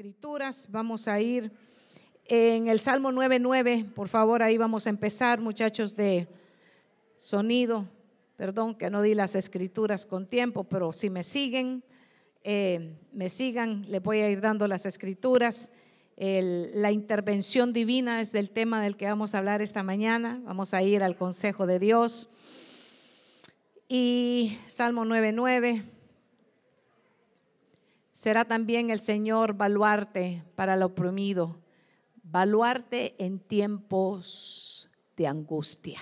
escrituras. Vamos a ir en el Salmo 9.9. Por favor, ahí vamos a empezar, muchachos de sonido. Perdón que no di las escrituras con tiempo, pero si me siguen, eh, me sigan, les voy a ir dando las escrituras. la intervención divina es del tema del que vamos a hablar esta mañana. Vamos a ir al consejo de Dios. Y Salmo 9.9 será también el Señor baluarte para el oprimido, baluarte en tiempos de angustia.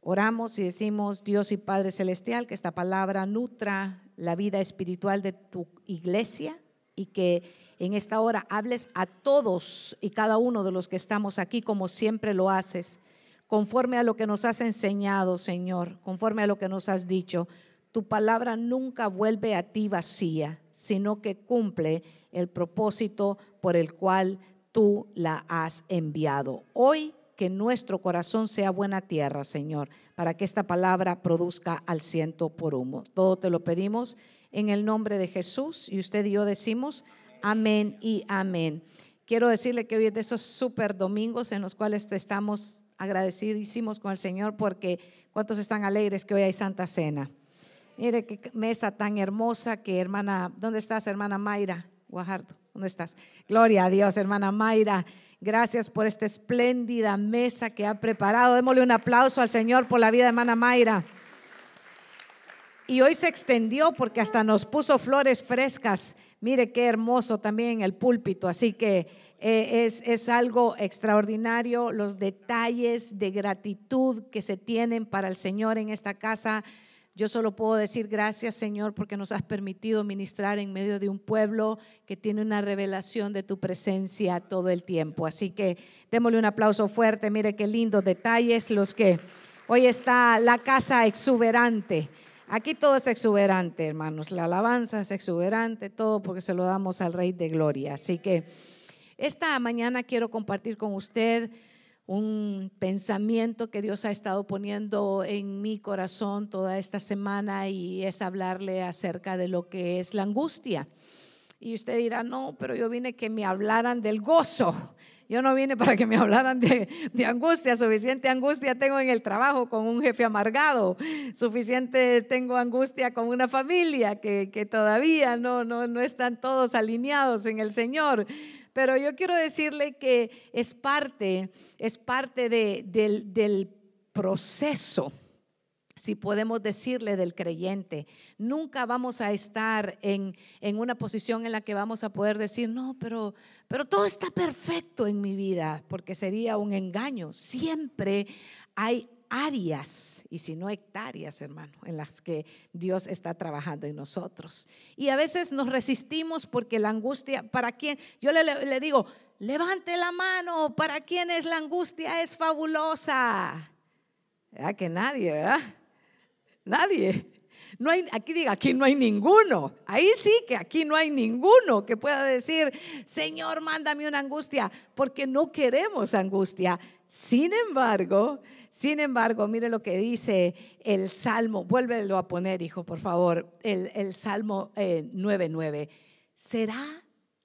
Oramos y decimos, Dios y Padre Celestial, que esta palabra nutra la vida espiritual de tu iglesia y que en esta hora hables a todos y cada uno de los que estamos aquí como siempre lo haces, conforme a lo que nos has enseñado, Señor, conforme a lo que nos has dicho tu palabra nunca vuelve a ti vacía, sino que cumple el propósito por el cual tú la has enviado. Hoy que nuestro corazón sea buena tierra, Señor, para que esta palabra produzca al ciento por humo. Todo te lo pedimos en el nombre de Jesús y usted y yo decimos amén y amén. Quiero decirle que hoy es de esos super domingos en los cuales estamos agradecidísimos con el Señor porque ¿cuántos están alegres que hoy hay Santa Cena? Mire qué mesa tan hermosa que hermana, ¿dónde estás hermana Mayra? Guajardo, ¿dónde estás? Gloria a Dios, hermana Mayra. Gracias por esta espléndida mesa que ha preparado. Démosle un aplauso al Señor por la vida de hermana Mayra. Y hoy se extendió porque hasta nos puso flores frescas. Mire qué hermoso también el púlpito. Así que eh, es, es algo extraordinario los detalles de gratitud que se tienen para el Señor en esta casa yo solo puedo decir gracias, Señor, porque nos has permitido ministrar en medio de un pueblo que tiene una revelación de tu presencia todo el tiempo. Así que démosle un aplauso fuerte. Mire qué lindos detalles los que hoy está la casa exuberante. Aquí todo es exuberante, hermanos. La alabanza es exuberante, todo porque se lo damos al Rey de Gloria. Así que esta mañana quiero compartir con usted un pensamiento que Dios ha estado poniendo en mi corazón toda esta semana y es hablarle acerca de lo que es la angustia. Y usted dirá, no, pero yo vine que me hablaran del gozo. Yo no vine para que me hablaran de, angustia. Suficiente angustia tengo en el trabajo con un jefe amargado. Suficiente tengo angustia con una familia que, todavía no, no, no están todos alineados en el Señor. Pero yo quiero decirle que es parte, es parte del proceso si podemos decirle del creyente. Nunca vamos a estar en, en, una posición en la que vamos a poder decir, no, pero, pero todo está perfecto en mi vida, porque sería un engaño. Siempre hay áreas, y si no hectáreas, hermano, en las que Dios está trabajando en nosotros. Y a veces nos resistimos porque la angustia, ¿para quién? Yo le, digo, levante la mano, ¿para quién es la angustia? Es fabulosa. ¿Verdad que nadie, verdad? Nadie. No hay, aquí diga, aquí no hay ninguno. Ahí sí que aquí no hay ninguno que pueda decir, Señor, mándame una angustia, porque no queremos angustia. Sin embargo, sin embargo, mire lo que dice el Salmo, vuélvelo a poner, hijo, por favor, el, el Salmo 9.9. Eh, Será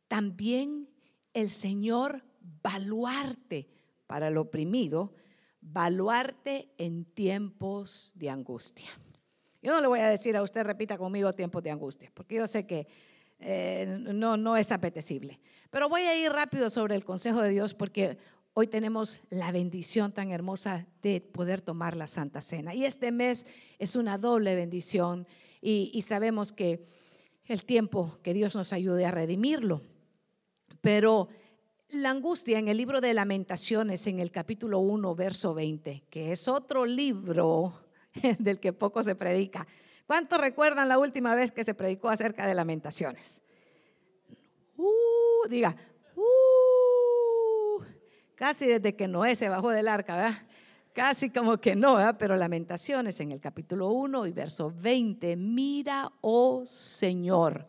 también el Señor baluarte para el oprimido, baluarte en tiempos de angustia. Yo no le voy a decir a usted, repita conmigo, tiempos de angustia, porque yo sé que eh, no, no es apetecible. Pero voy a ir rápido sobre el consejo de Dios porque hoy tenemos la bendición tan hermosa de poder tomar la Santa Cena. Y este mes es una doble bendición y, sabemos que el tiempo que Dios nos ayude a redimirlo. Pero la angustia en el libro de lamentaciones, en el capítulo 1, verso 20, que es otro libro del que poco se predica. ¿Cuántos recuerdan la última vez que se predicó acerca de lamentaciones? Uh, diga, casi desde que Noé se bajó del arca, ¿verdad? Casi como que no, ¿verdad? pero lamentaciones en el capítulo 1 y verso 20, mira, oh Señor,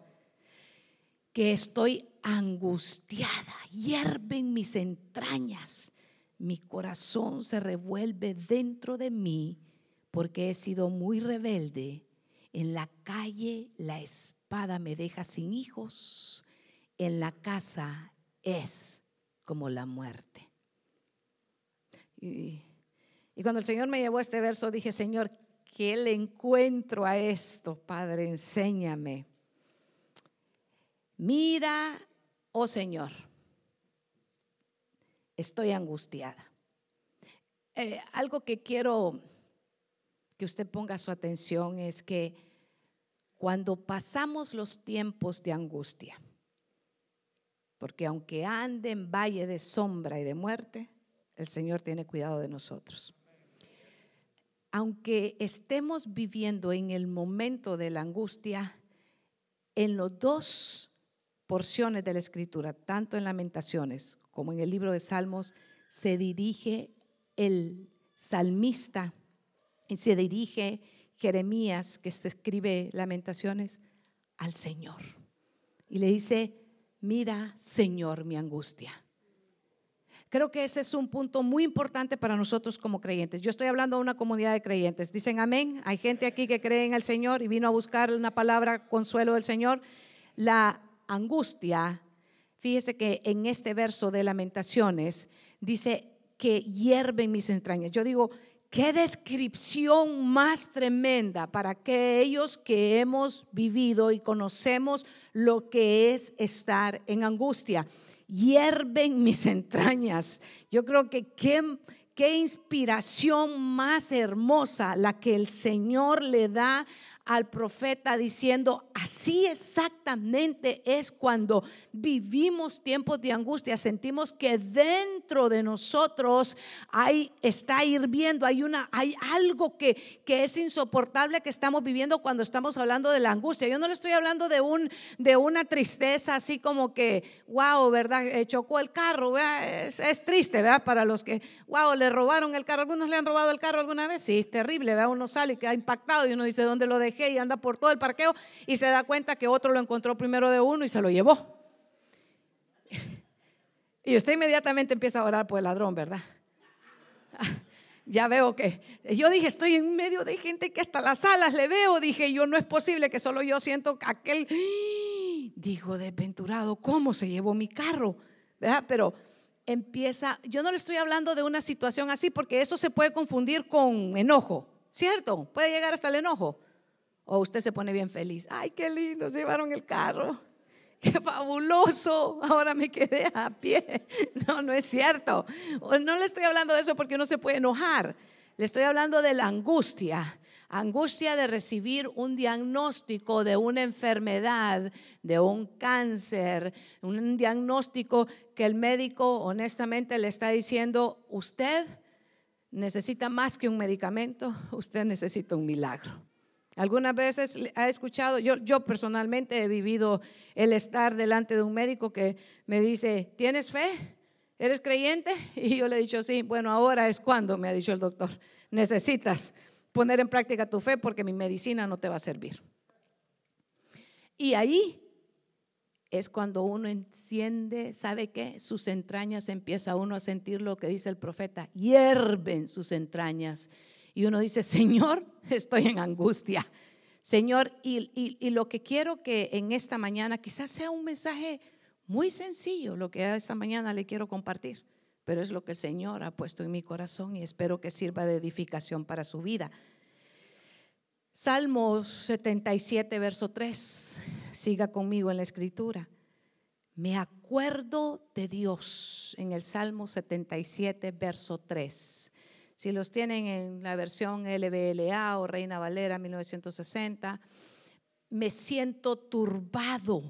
que estoy angustiada, hierven mis entrañas, mi corazón se revuelve dentro de mí porque he sido muy rebelde. En la calle la espada me deja sin hijos, en la casa es como la muerte. Y, cuando el Señor me llevó este verso, dije, Señor, ¿qué le encuentro a esto? Padre, enséñame. Mira, oh Señor, estoy angustiada. Eh, algo que quiero que usted ponga su atención es que cuando pasamos los tiempos de angustia, porque aunque ande en valle de sombra y de muerte, el Señor tiene cuidado de nosotros. Aunque estemos viviendo en el momento de la angustia, en los dos porciones de la escritura, tanto en lamentaciones como en el libro de Salmos, se dirige el salmista y se dirige Jeremías, que se escribe lamentaciones, al Señor. Y le dice, mira, Señor, mi angustia. Creo que ese es un punto muy importante para nosotros como creyentes. Yo estoy hablando de una comunidad de creyentes. Dicen amén. Hay gente aquí que cree en el Señor y vino a buscar una palabra consuelo del Señor. La angustia, fíjese que en este verso de lamentaciones dice que hierven mis entrañas. Yo digo, qué descripción más tremenda para aquellos que hemos vivido y conocemos lo que es estar en angustia. Hierven mis entrañas. Yo creo que qué, qué inspiración más hermosa la que el Señor le da al profeta diciendo, así exactamente es cuando vivimos tiempos de angustia, sentimos que dentro de nosotros hay, está hirviendo, hay, una, hay algo que, que es insoportable que estamos viviendo cuando estamos hablando de la angustia. Yo no le estoy hablando de, un, de una tristeza así como que, wow, ¿verdad? Eh, chocó el carro, es, es, triste, ¿verdad? Para los que, wow, le robaron el carro. ¿Algunos le han robado el carro alguna vez? Sí, es terrible, ¿verdad? Uno sale y queda impactado y uno dice, ¿dónde lo dejé? Y anda por todo el parqueo y se da cuenta que otro lo encontró primero de uno y se lo llevó. Y usted inmediatamente empieza a orar por el ladrón, ¿verdad? Ya veo que yo dije, estoy en medio de gente que hasta las alas le veo, dije, yo no es posible que solo yo siento aquel, digo, desventurado, ¿cómo se llevó mi carro? ¿Verdad? Pero empieza, yo no le estoy hablando de una situación así porque eso se puede confundir con enojo, ¿cierto? Puede llegar hasta el enojo. O usted se pone bien feliz. Ay, qué lindo, se llevaron el carro. Qué fabuloso. Ahora me quedé a pie. No, no es cierto. No le estoy hablando de eso porque uno se puede enojar. Le estoy hablando de la angustia. Angustia de recibir un diagnóstico de una enfermedad, de un cáncer, un diagnóstico que el médico honestamente le está diciendo, usted necesita más que un medicamento, usted necesita un milagro. Algunas veces ha escuchado, yo, yo personalmente he vivido el estar delante de un médico que me dice, ¿tienes fe? ¿Eres creyente? Y yo le he dicho, sí, bueno, ahora es cuando, me ha dicho el doctor, necesitas poner en práctica tu fe porque mi medicina no te va a servir. Y ahí es cuando uno enciende, ¿sabe qué? Sus entrañas empieza uno a sentir lo que dice el profeta, hierven sus entrañas y uno dice, Señor, estoy en angustia. Señor, y, lo que quiero que en esta mañana quizás sea un mensaje muy sencillo, lo que esta mañana le quiero compartir, pero es lo que el Señor ha puesto en mi corazón y espero que sirva de edificación para su vida. Salmos 77, verso 3. Siga conmigo en la escritura. Me acuerdo de Dios en el Salmo 77, verso 3. Si los tienen en la versión LBLA o Reina Valera 1960, me siento turbado,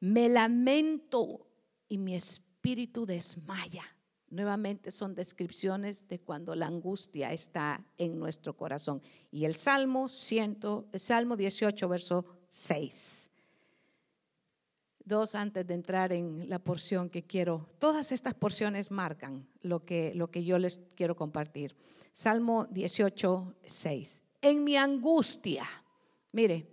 me lamento y mi espíritu desmaya. Nuevamente son descripciones de cuando la angustia está en nuestro corazón. Y el Salmo, el Salmo 18, verso 6 dos antes de entrar en la porción que quiero. Todas estas porciones marcan lo que, lo que yo les quiero compartir. Salmo 18, 6. En mi angustia, mire,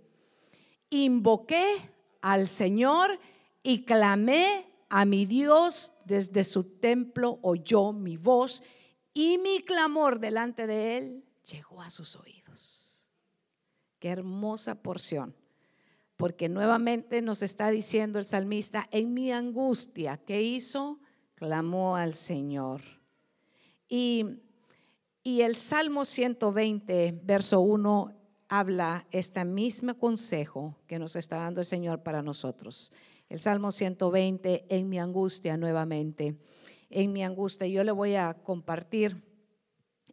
invoqué al Señor y clamé a mi Dios desde su templo, oyó mi voz y mi clamor delante de él llegó a sus oídos. Qué hermosa porción porque nuevamente nos está diciendo el salmista, en mi angustia, ¿qué hizo? Clamó al Señor. Y, y el Salmo 120, verso 1, habla este mismo consejo que nos está dando el Señor para nosotros. El Salmo 120, en mi angustia nuevamente, en mi angustia, yo le voy a compartir,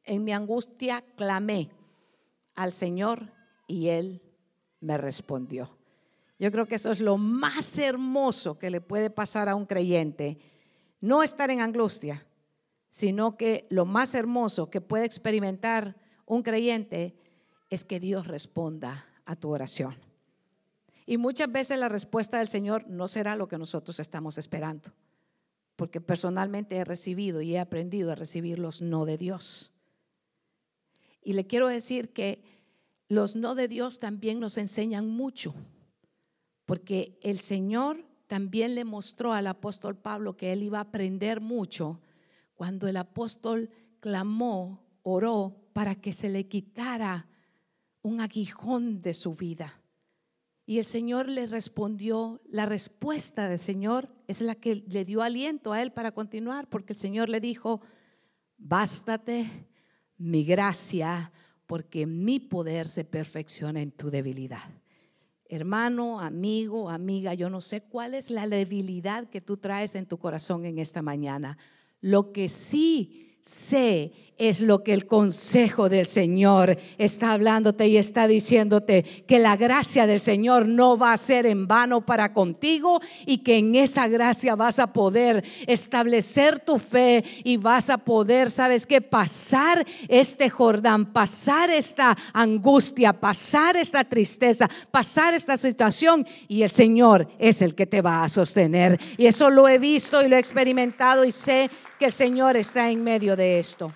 en mi angustia clamé al Señor y Él me respondió. Yo creo que eso es lo más hermoso que le puede pasar a un creyente. No estar en angustia, sino que lo más hermoso que puede experimentar un creyente es que Dios responda a tu oración. Y muchas veces la respuesta del Señor no será lo que nosotros estamos esperando, porque personalmente he recibido y he aprendido a recibir los no de Dios. Y le quiero decir que los no de Dios también nos enseñan mucho, porque el Señor también le mostró al apóstol Pablo que él iba a aprender mucho cuando el apóstol clamó, oró para que se le quitara un aguijón de su vida. Y el Señor le respondió, la respuesta del Señor es la que le dio aliento a él para continuar, porque el Señor le dijo, bástate mi gracia, porque mi poder se perfecciona en tu debilidad. Hermano, amigo, amiga, yo no sé cuál es la debilidad que tú traes en tu corazón en esta mañana. Lo que sí sé es lo que el consejo del Señor está hablándote y está diciéndote que la gracia del Señor no va a ser en vano para contigo y que en esa gracia vas a poder establecer tu fe y vas a poder, ¿sabes qué? Pasar este Jordán, pasar esta angustia, pasar esta tristeza, pasar esta situación y el Señor es el que te va a sostener. Y eso lo he visto y lo he experimentado y sé que el Señor está en medio de esto.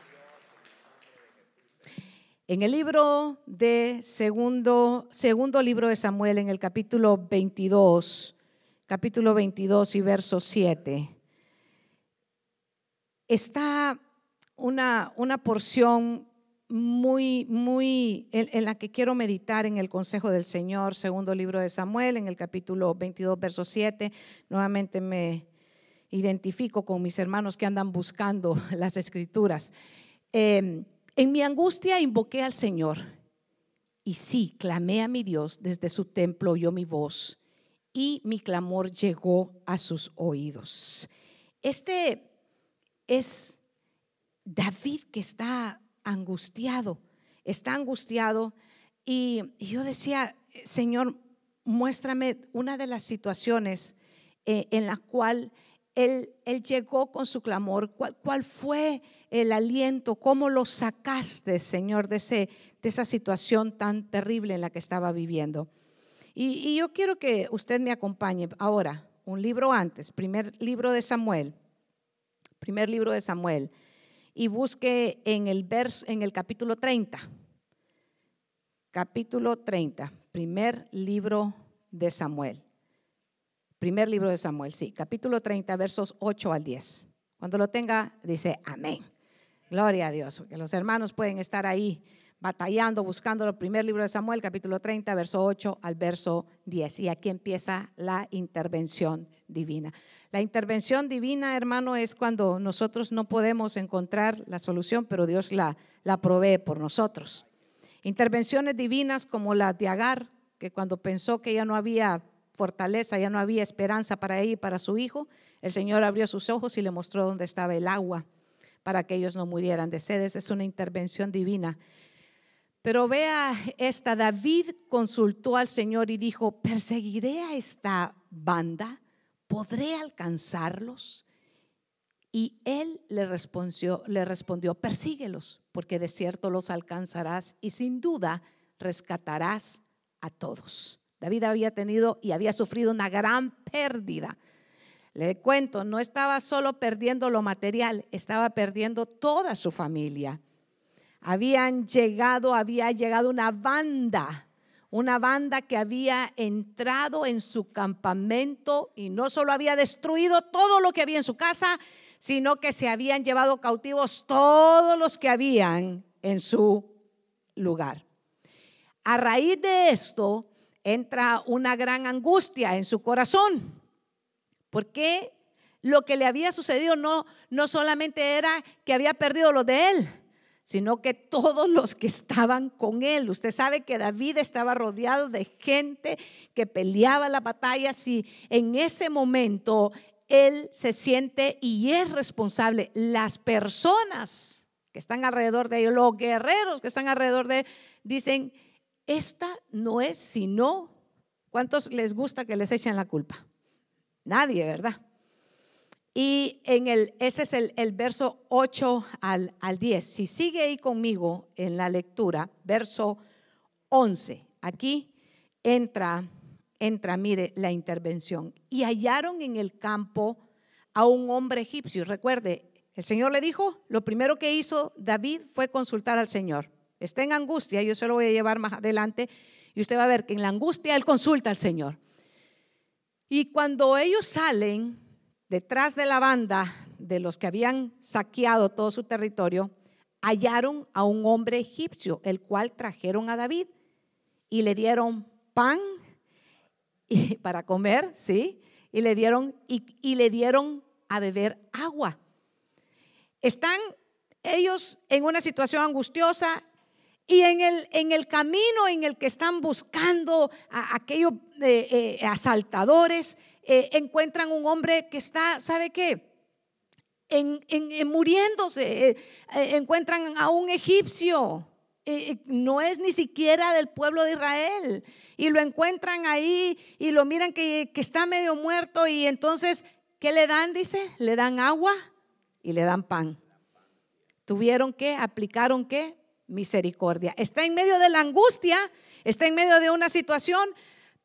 En el libro de segundo, segundo libro de Samuel, en el capítulo 22, capítulo 22 y verso 7, está una, una porción muy, muy, en, en, la que quiero meditar en el consejo del Señor, segundo libro de Samuel, en el capítulo 22, verso 7. Nuevamente me identifico con mis hermanos que andan buscando las escrituras. Eh, en mi angustia invoqué al Señor y sí, clamé a mi Dios desde su templo, oyó mi voz y mi clamor llegó a sus oídos. Este es David que está angustiado, está angustiado y yo decía, Señor, muéstrame una de las situaciones eh, en la cual él, llegó con su clamor. ¿Cuál, fue el aliento? ¿Cómo lo sacaste, Señor, de, de esa situación tan terrible en la que estaba viviendo? Y, y, yo quiero que usted me acompañe ahora, un libro antes, primer libro de Samuel, primer libro de Samuel, y busque en el, verso, en el capítulo 30. Capítulo 30, primer libro de Samuel. Primer libro de Samuel, sí, capítulo 30, versos 8 al 10. Cuando lo tenga, dice amén. Gloria a Dios, porque los hermanos pueden estar ahí batallando, buscando el primer libro de Samuel, capítulo 30, verso 8 al verso 10. Y aquí empieza la intervención divina. La intervención divina, hermano, es cuando nosotros no podemos encontrar la solución, pero Dios la, la provee por nosotros. Intervenciones divinas como la de Agar, que cuando pensó que ya no había fortaleza, ya no había esperanza para ella y para su hijo, el Señor abrió sus ojos y le mostró dónde estaba el agua para que ellos no murieran de sed. es una intervención divina. Pero vea esta, David consultó al Señor y dijo, ¿perseguiré a esta banda? ¿Podré alcanzarlos? Y él le respondió, le respondió, persíguelos, porque de cierto los alcanzarás y sin duda rescatarás a todos. David había tenido y había sufrido una gran pérdida. Le cuento, no estaba solo perdiendo lo material, estaba perdiendo toda su familia. Habían llegado, había llegado una banda, una banda que había entrado en su campamento y no solo había destruido todo lo que había en su casa, sino que se habían llevado cautivos todos los que habían en su lugar. A raíz de esto, entra una gran angustia en su corazón. Porque lo que le había sucedido no, no solamente era que había perdido lo de él, sino que todos los que estaban con él. Usted sabe que David estaba rodeado de gente que peleaba la batalla. Si en ese momento él se siente y es responsable, las personas que están alrededor de él, los guerreros que están alrededor de él, dicen, esta no es sino, ¿cuántos les gusta que les echen la culpa? Nadie, ¿verdad? Y en el, ese es el, verso 8 al, al 10. Si sigue ahí conmigo en la lectura, verso 11, aquí entra, entra, mire, la intervención. Y hallaron en el campo a un hombre egipcio. Recuerde, el Señor le dijo, lo primero que hizo David fue consultar al Señor. Está en angustia, yo se lo voy a llevar más adelante, y usted va a ver que en la angustia él consulta al Señor. Y cuando ellos salen, detrás de la banda de los que habían saqueado todo su territorio, hallaron a un hombre egipcio, el cual trajeron a David y le dieron pan para comer, ¿sí? Y le dieron y, le dieron a beber agua. Están ellos en una situación angustiosa y en el, en el camino en el que están buscando a aquellos eh, eh, asaltadores, eh, encuentran un hombre que está, ¿sabe qué? En, muriéndose, eh, eh, encuentran a un egipcio, no es ni siquiera del pueblo de Israel, y lo encuentran ahí y lo miran que, que está medio muerto y entonces, ¿qué le dan? Dice, le dan agua y le dan pan. Tuvieron que, aplicaron qué? Misericordia. Está en medio de la angustia, está en medio de una situación,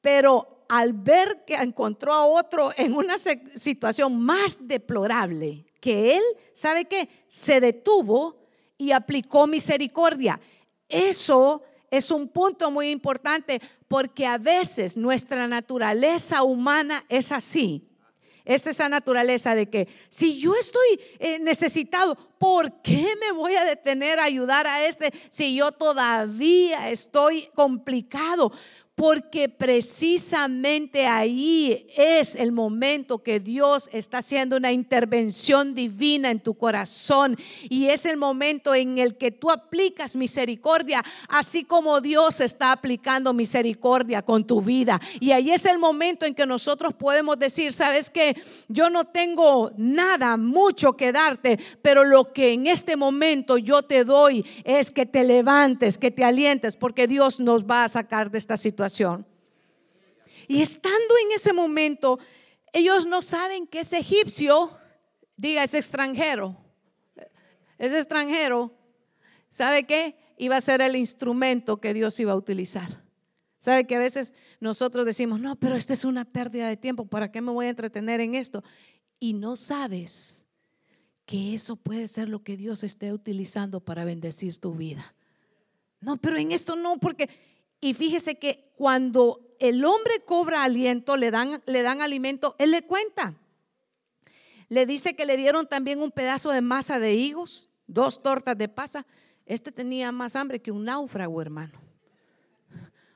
pero al ver que encontró a otro en una situación más deplorable que él, ¿sabe qué? Se detuvo y aplicó misericordia. Eso es un punto muy importante porque a veces nuestra naturaleza humana es así. Es esa naturaleza de que si yo estoy eh, necesitado, ¿por qué me voy a detener a ayudar a este si yo todavía estoy complicado? Porque precisamente ahí es el momento que Dios está haciendo una intervención divina en tu corazón y es el momento en el que tú aplicas misericordia, así como Dios está aplicando misericordia con tu vida. Y ahí es el momento en que nosotros podemos decir, sabes que yo no tengo nada, mucho que darte, pero lo que en este momento yo te doy es que te levantes, que te alientes, porque Dios nos va a sacar de esta situación. Y estando en ese momento, ellos no saben que es egipcio, diga, es extranjero. Es extranjero. ¿Sabe qué? Iba a ser el instrumento que Dios iba a utilizar. ¿Sabe que a veces nosotros decimos, no, pero esta es una pérdida de tiempo, ¿para qué me voy a entretener en esto? Y no sabes que eso puede ser lo que Dios esté utilizando para bendecir tu vida. No, pero en esto no, porque y fíjese que cuando el hombre cobra aliento, le dan, le dan alimento, él le cuenta. Le dice que le dieron también un pedazo de masa de higos, dos tortas de pasa. Este tenía más hambre que un náufrago, hermano.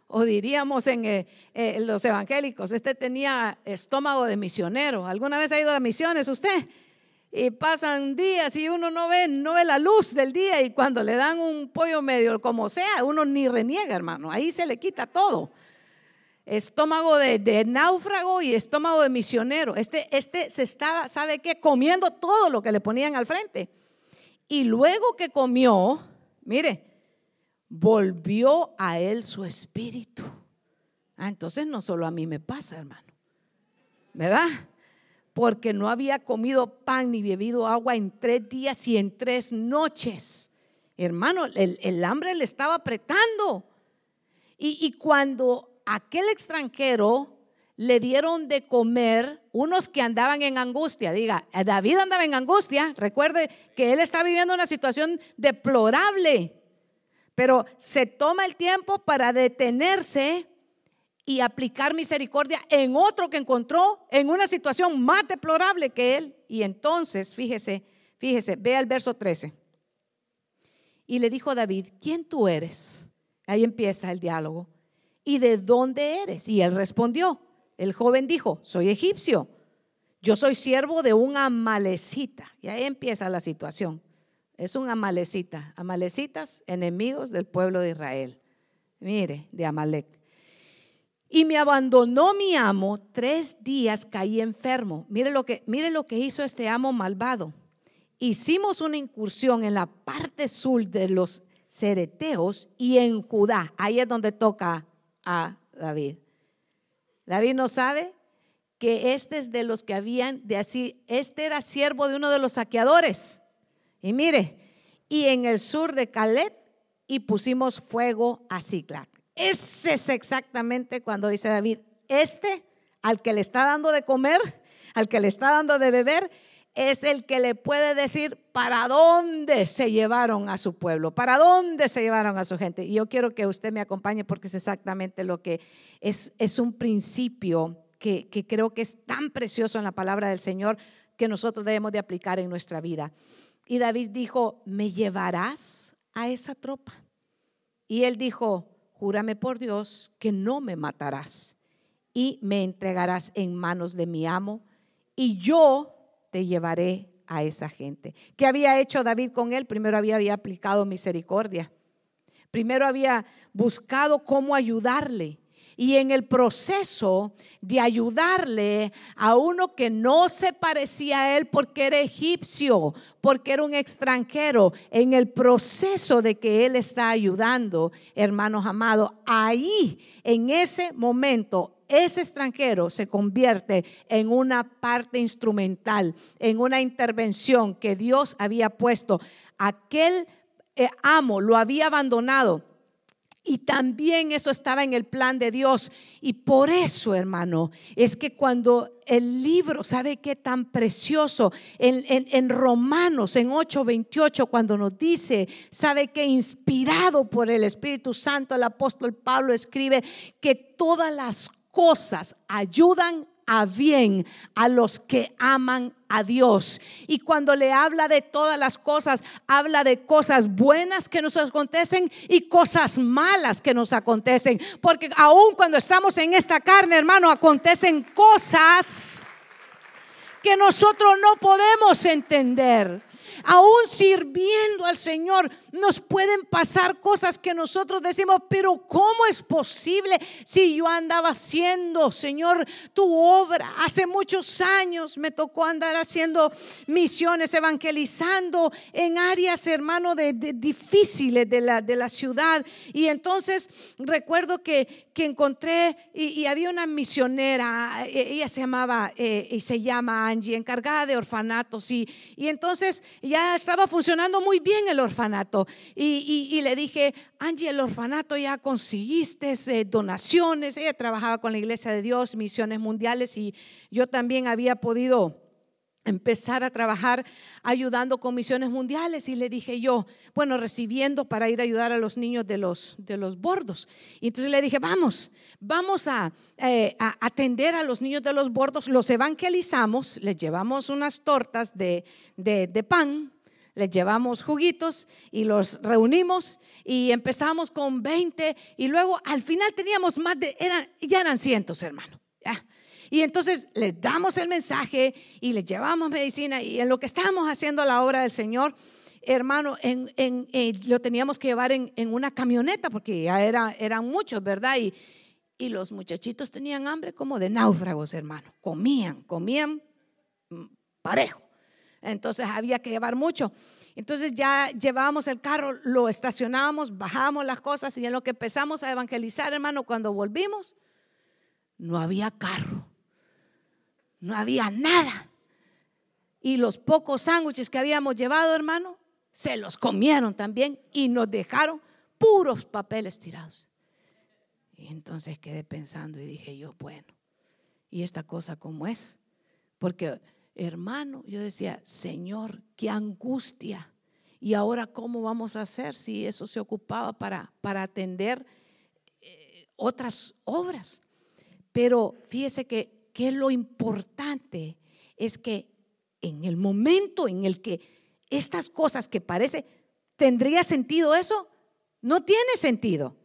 O diríamos en eh, eh, los evangélicos, este tenía estómago de misionero. ¿Alguna vez ha ido a misiones usted? Y pasan días y uno no ve, no ve la luz del día y cuando le dan un pollo medio como sea, uno ni reniega, hermano, ahí se le quita todo. Estómago de, náufrago y estómago de misionero. Este, este se estaba, ¿sabe qué? Comiendo todo lo que le ponían al frente. Y luego que comió, mire, volvió a él su espíritu. Ah, entonces no solo a mí me pasa, hermano. ¿Verdad? Porque no había comido pan ni bebido agua en tres días y en tres noches. Hermano, el, hambre le estaba apretando. Y, y, cuando aquel extranjero le dieron de comer, unos que andaban en angustia, diga, David andaba en angustia, recuerde que él está viviendo una situación deplorable, pero se toma el tiempo para detenerse y aplicar misericordia en otro que encontró en una situación más deplorable que él. Y entonces, fíjese, fíjese, vea el verso 13. Y le dijo David, ¿quién tú eres? Ahí empieza el diálogo. ¿y de dónde eres? Y él respondió, el joven dijo, soy egipcio, yo soy siervo de un amalecita. Y ahí empieza la situación. Es un amalecita, amalecitas, enemigos del pueblo de Israel. Mire, de Amalek. Y me abandonó mi amo, tres días caí enfermo. Mire lo que, mire lo que hizo este amo malvado. Hicimos una incursión en la parte sur de los Cereteos y en Judá. Ahí es donde toca a David. David no sabe que este es de los que habían de así, este era siervo de uno de los saqueadores. Y mire, y en el sur de Caleb y pusimos fuego a Ziklag. Ese es exactamente cuando dice David, este al que le está dando de comer, al que le está dando de beber, es el que le puede decir para dónde se llevaron a su pueblo, para dónde se llevaron a su gente. Y yo quiero que usted me acompañe porque es exactamente lo que es, es un principio que, que creo que es tan precioso en la palabra del Señor que nosotros debemos de aplicar en nuestra vida. Y David dijo, ¿me llevarás a esa tropa? Y él dijo, júrame por Dios que no me matarás y me entregarás en manos de mi amo y yo te llevaré a esa gente. ¿Qué había hecho David con él? Primero había, había aplicado misericordia. Primero había buscado cómo ayudarle. Y en el proceso de ayudarle a uno que no se parecía a él porque era egipcio, porque era un extranjero, en el proceso de que él está ayudando, hermanos amados, ahí, en ese momento, ese extranjero se convierte en una parte instrumental, en una intervención que Dios había puesto. Aquel eh, amo lo había abandonado. Y también eso estaba en el plan de Dios. Y por eso, hermano, es que cuando el libro, ¿sabe qué tan precioso? En, en Romanos, en 8:28, cuando nos dice, ¿sabe que inspirado por el Espíritu Santo, el apóstol Pablo escribe que todas las cosas ayudan a bien a los que aman a Dios. Y cuando le habla de todas las cosas, habla de cosas buenas que nos acontecen y cosas malas que nos acontecen. Porque aun cuando estamos en esta carne, hermano, acontecen cosas que nosotros no podemos entender aún sirviendo al Señor, nos pueden pasar cosas que nosotros decimos, pero ¿cómo es posible si yo andaba haciendo, Señor, tu obra? Hace muchos años me tocó andar haciendo misiones, evangelizando en áreas, hermano, de, difíciles de la, de la ciudad. Y entonces recuerdo que, que encontré y, había una misionera, e, ella se llamaba eh, y se llama Angie, encargada de orfanatos. Y, y entonces ya estaba funcionando muy bien el orfanato. Y, le dije, Angie, el orfanato ya conseguiste eh, donaciones. Ella trabajaba con la Iglesia de Dios, misiones mundiales, y yo también había podido empezar a trabajar ayudando con misiones mundiales y le dije yo, bueno, recibiendo para ir a ayudar a los niños de los, de los bordos. Y entonces le dije, vamos, vamos a, eh, atender a los niños de los bordos, los evangelizamos, les llevamos unas tortas de, de, pan, les llevamos juguitos y los reunimos y empezamos con 20 y luego al final teníamos más de, eran, ya eran cientos, hermano. Y entonces les damos el mensaje y les llevamos medicina y en lo que estábamos haciendo la obra del Señor, hermano, en, eh, lo teníamos que llevar en, una camioneta porque ya era, eran muchos, ¿verdad? Y, y los muchachitos tenían hambre como de náufragos, hermano. Comían, comían parejo. Entonces había que llevar mucho. Entonces ya llevábamos el carro, lo estacionábamos, bajábamos las cosas y en lo que empezamos a evangelizar, hermano, cuando volvimos, no había carro no había nada. Y los pocos sándwiches que habíamos llevado, hermano, se los comieron también y nos dejaron puros papeles tirados. Y entonces quedé pensando y dije yo, bueno, ¿y esta cosa cómo es? Porque, hermano, yo decía, Señor, qué angustia. Y ahora, ¿cómo vamos a hacer si eso se ocupaba para, para atender eh, otras obras? Pero fíjese que que lo importante es que en el momento en el que estas cosas que parece, ¿tendría sentido eso? No tiene sentido.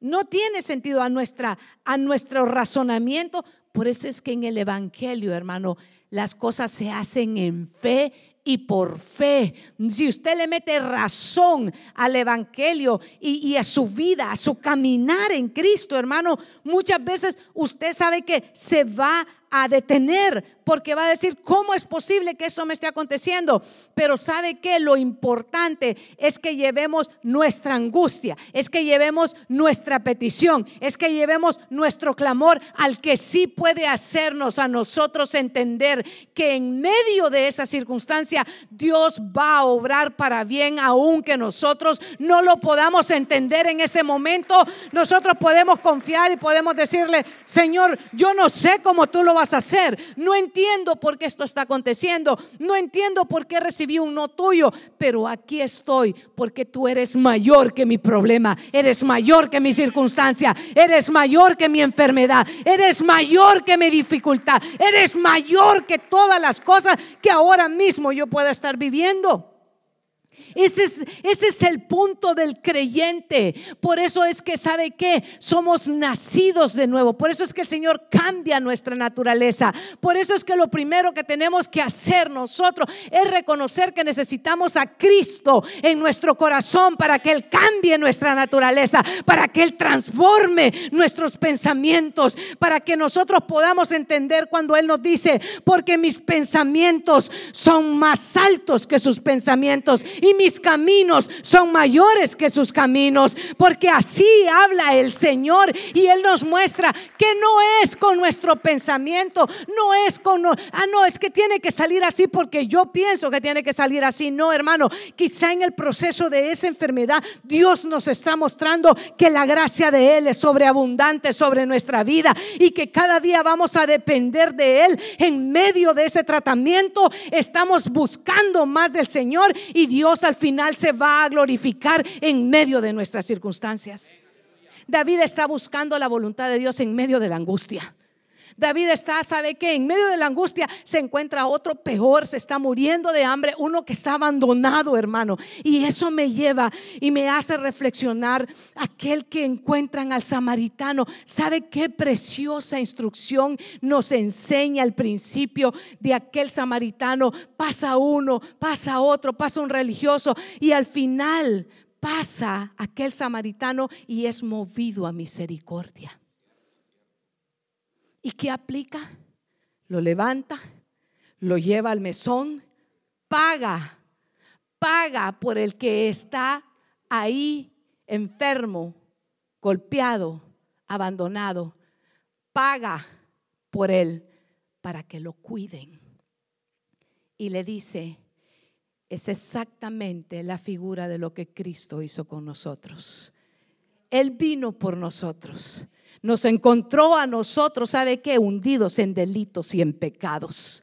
No tiene sentido a, nuestra, a nuestro razonamiento. Por eso es que en el Evangelio, hermano, las cosas se hacen en fe y por fe. Si usted le mete razón al Evangelio y, a su vida, a su caminar en Cristo, hermano, muchas veces usted sabe que se va a detener porque va a decir, ¿cómo es posible que esto me esté aconteciendo? Pero sabe que lo importante es que llevemos nuestra angustia, es que llevemos nuestra petición, es que llevemos nuestro clamor al que sí puede hacernos a nosotros entender que en medio de esa circunstancia Dios va a obrar para bien, aunque nosotros no lo podamos entender en ese momento. Nosotros podemos confiar y podemos decirle, Señor, yo no sé cómo tú lo vas a hacer, no entiendo por qué esto está aconteciendo, no entiendo por qué recibí un no tuyo, pero aquí estoy porque tú eres mayor que mi problema, eres mayor que mi circunstancia, eres mayor que mi enfermedad, eres mayor que mi dificultad, eres mayor que todas las cosas que ahora mismo yo pueda estar viviendo. Ese es, ese es el punto del creyente. Por eso es que sabe que somos nacidos de nuevo. Por eso es que el Señor cambia nuestra naturaleza. Por eso es que lo primero que tenemos que hacer nosotros es reconocer que necesitamos a Cristo en nuestro corazón para que Él cambie nuestra naturaleza, para que Él transforme nuestros pensamientos, para que nosotros podamos entender cuando Él nos dice, porque mis pensamientos son más altos que sus pensamientos y mis caminos son mayores que sus caminos, porque así habla el Señor y Él nos muestra que no es con nuestro pensamiento, no es con, ah, no, es que tiene que salir así porque yo pienso que tiene que salir así. No, hermano, quizá en el proceso de esa enfermedad Dios nos está mostrando que la gracia de Él es sobreabundante sobre nuestra vida y que cada día vamos a depender de Él en medio de ese tratamiento. Estamos buscando más del Señor y Dios al final se va a glorificar en medio de nuestras circunstancias. David está buscando la voluntad de Dios en medio de la angustia. David está, sabe que en medio de la angustia se encuentra otro peor, se está muriendo de hambre, uno que está abandonado, hermano. Y eso me lleva y me hace reflexionar aquel que encuentran al samaritano. ¿Sabe qué preciosa instrucción nos enseña al principio de aquel samaritano? Pasa uno, pasa otro, pasa un religioso y al final pasa aquel samaritano y es movido a misericordia. ¿Y qué aplica? Lo levanta, lo lleva al mesón, paga, paga por el que está ahí enfermo, golpeado, abandonado. Paga por él para que lo cuiden. Y le dice, es exactamente la figura de lo que Cristo hizo con nosotros. Él vino por nosotros nos encontró a nosotros, ¿sabe qué? Hundidos en delitos y en pecados.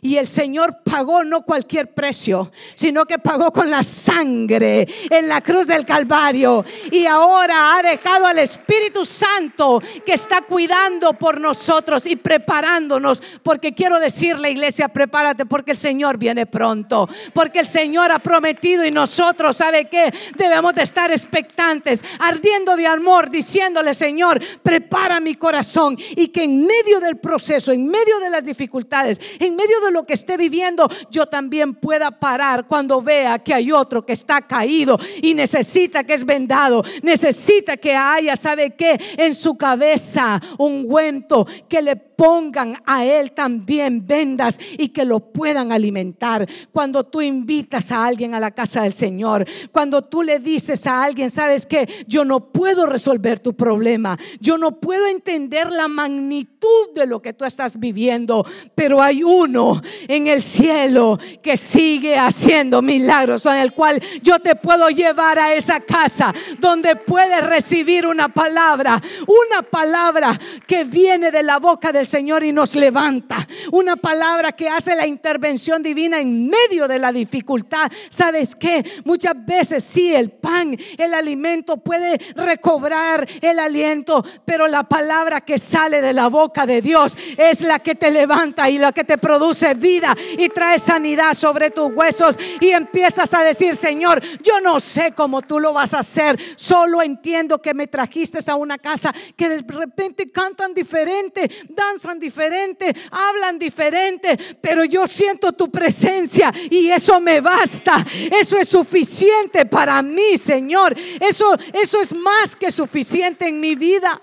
Y el Señor pagó no cualquier precio, sino que pagó con la sangre en la cruz del Calvario. Y ahora ha dejado al Espíritu Santo que está cuidando por nosotros y preparándonos. Porque quiero decirle, iglesia, prepárate porque el Señor viene pronto. Porque el Señor ha prometido y nosotros, ¿sabe qué? Debemos de estar expectantes, ardiendo de amor, diciéndole, Señor, prepara mi corazón. Y que en medio del proceso, en medio de las dificultades, en medio lo que esté viviendo, yo también pueda parar cuando vea que hay otro que está caído y necesita que es vendado, necesita que haya, ¿sabe qué? En su cabeza un ungüento que le pongan a él también vendas y que lo puedan alimentar. Cuando tú invitas a alguien a la casa del Señor, cuando tú le dices a alguien, sabes que yo no puedo resolver tu problema, yo no puedo entender la magnitud de lo que tú estás viviendo, pero hay uno en el cielo que sigue haciendo milagros, en el cual yo te puedo llevar a esa casa donde puedes recibir una palabra, una palabra que viene de la boca del Señor y nos levanta, una palabra que hace la intervención divina en medio de la dificultad. ¿Sabes qué? Muchas veces sí, el pan, el alimento puede recobrar el aliento, pero la palabra que sale de la boca de Dios. Es la que te levanta y la que te produce vida y trae sanidad sobre tus huesos. Y empiezas a decir, Señor, yo no sé cómo tú lo vas a hacer, solo entiendo que me trajiste a una casa que de repente cantan diferente, danzan diferente, hablan diferente, pero yo siento tu presencia y eso me basta, eso es suficiente para mí, Señor, eso, eso es más que suficiente en mi vida.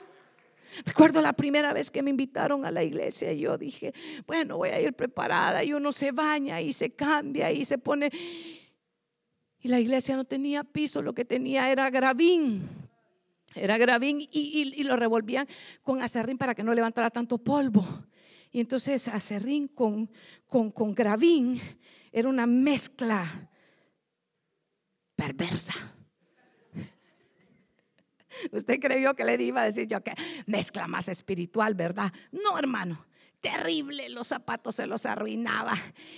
Recuerdo la primera vez que me invitaron a la iglesia y yo dije, bueno, voy a ir preparada y uno se baña y se cambia y se pone... Y la iglesia no tenía piso, lo que tenía era gravín. Era gravín y, lo revolvían con acerrín para que no levantara tanto polvo. Y entonces acerrín con, con, con gravín era una mezcla perversa. Usted creyó que le iba a decir yo que mezcla más espiritual, ¿verdad? No, hermano. Terrible, los zapatos se los arruinaba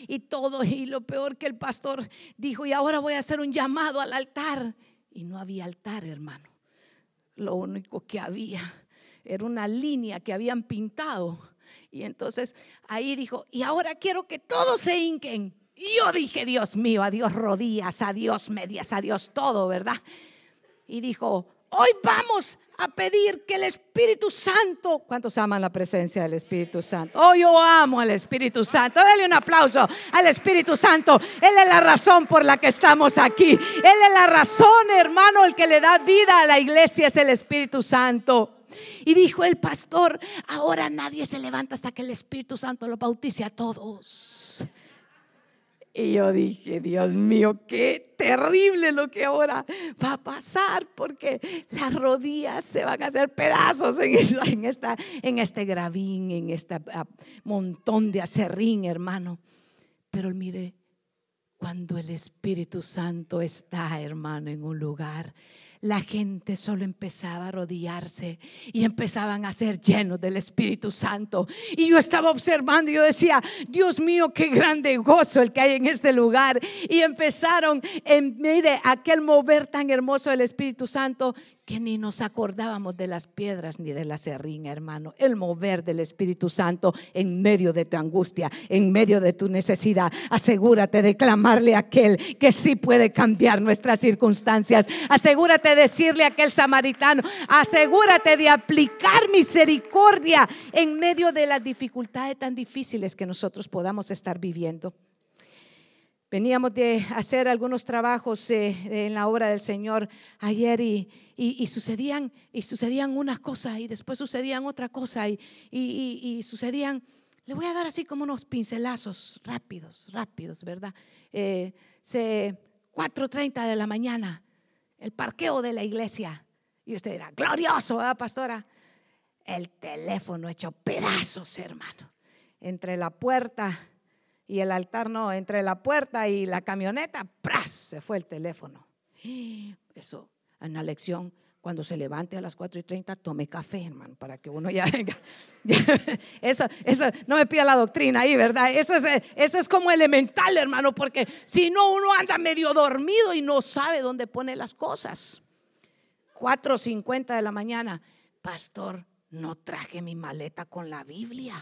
y todo. Y lo peor que el pastor dijo, y ahora voy a hacer un llamado al altar. Y no había altar, hermano. Lo único que había era una línea que habían pintado. Y entonces ahí dijo, y ahora quiero que todos se hinquen. Y yo dije, Dios mío, adiós rodillas, adiós medias, adiós todo, ¿verdad? Y dijo, Hoy vamos a pedir que el Espíritu Santo, ¿cuántos aman la presencia del Espíritu Santo? Oh, yo amo al Espíritu Santo. Dale un aplauso al Espíritu Santo. Él es la razón por la que estamos aquí. Él es la razón, hermano, el que le da vida a la iglesia es el Espíritu Santo. Y dijo el pastor, ahora nadie se levanta hasta que el Espíritu Santo lo bautice a todos. Y yo dije, Dios mío, qué terrible lo que ahora va a pasar, porque las rodillas se van a hacer pedazos en, esta, en, este gravín, en este montón de acerrín, hermano. Pero mire, cuando el Espíritu Santo está, hermano, en un lugar, la gente solo empezaba a arrodillarse y empezaban a ser llenos del Espíritu Santo. Y yo estaba observando y yo decía, Dios mío, qué grande gozo el que hay en este lugar. Y empezaron, en, mire, aquel mover tan hermoso del Espíritu Santo que ni nos acordábamos de las piedras ni de la serrín, hermano. El mover del Espíritu Santo en medio de tu angustia, en medio de tu necesidad. Asegúrate de clamarle a aquel que sí puede cambiar nuestras circunstancias. Asegúrate de decirle a aquel samaritano, asegúrate de aplicar misericordia en medio de las dificultades tan difíciles que nosotros podamos estar viviendo. Veníamos de hacer algunos trabajos eh, en la obra del Señor ayer y, sucedían, y sucedían una cosa y después sucedían otra cosa y, y, sucedían, le voy a dar así como unos pincelazos rápidos, rápidos, ¿verdad? Eh, 4.30 de la mañana, el parqueo de la iglesia. Y usted dirá, glorioso, ¿verdad, pastora? El teléfono hecho pedazos, hermano, entre la puerta y el altar no, entre la puerta y la camioneta, ¡pras! se fue el teléfono. Eso, en la lección, cuando se levante a las 4 y 30, tome café, hermano, para que uno ya venga. Eso, eso, no me pida la doctrina ahí, ¿verdad? Eso es, eso es como elemental, hermano, porque si no, uno anda medio dormido y no sabe dónde pone las cosas. 4.50 de la mañana, pastor, no traje mi maleta con la Biblia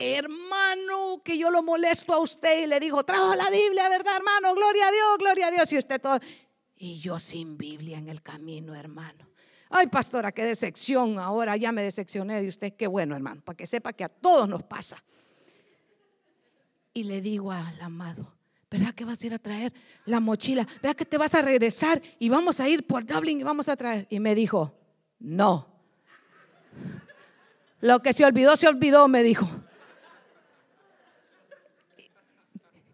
hermano, que yo lo molesto a usted y le digo, trajo la Biblia, ¿verdad, hermano? Gloria a Dios, gloria a Dios. Y usted todo. Y yo sin Biblia en el camino, hermano. Ay, pastora, qué decepción. Ahora ya me decepcioné de usted. Qué bueno, hermano, para que sepa que a todos nos pasa. Y le digo al amado, ¿verdad que vas a ir a traer la mochila? ¿Verdad que te vas a regresar y vamos a ir por Dublin y vamos a traer? Y me dijo, no. Lo que se olvidó, se olvidó, me dijo.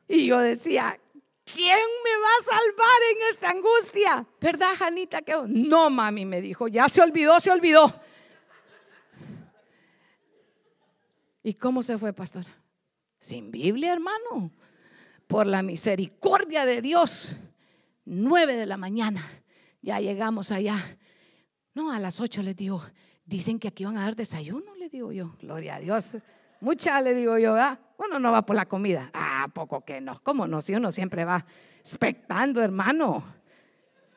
Y yo decía, ¿quién me va a salvar en esta angustia? ¿Verdad, Janita? No, mami, me dijo, ya se olvidó, se olvidó. ¿Y cómo se fue, pastora? Sin Biblia, hermano. Por la misericordia de Dios. Nueve de la mañana. Ya llegamos allá. No, a las ocho les digo, dicen que aquí van a dar desayuno, le digo yo. Gloria a Dios. Mucha le digo yo, ¿verdad? Uno no va por la comida. Ah, poco que no. ¿Cómo no? Si uno siempre va expectando, hermano.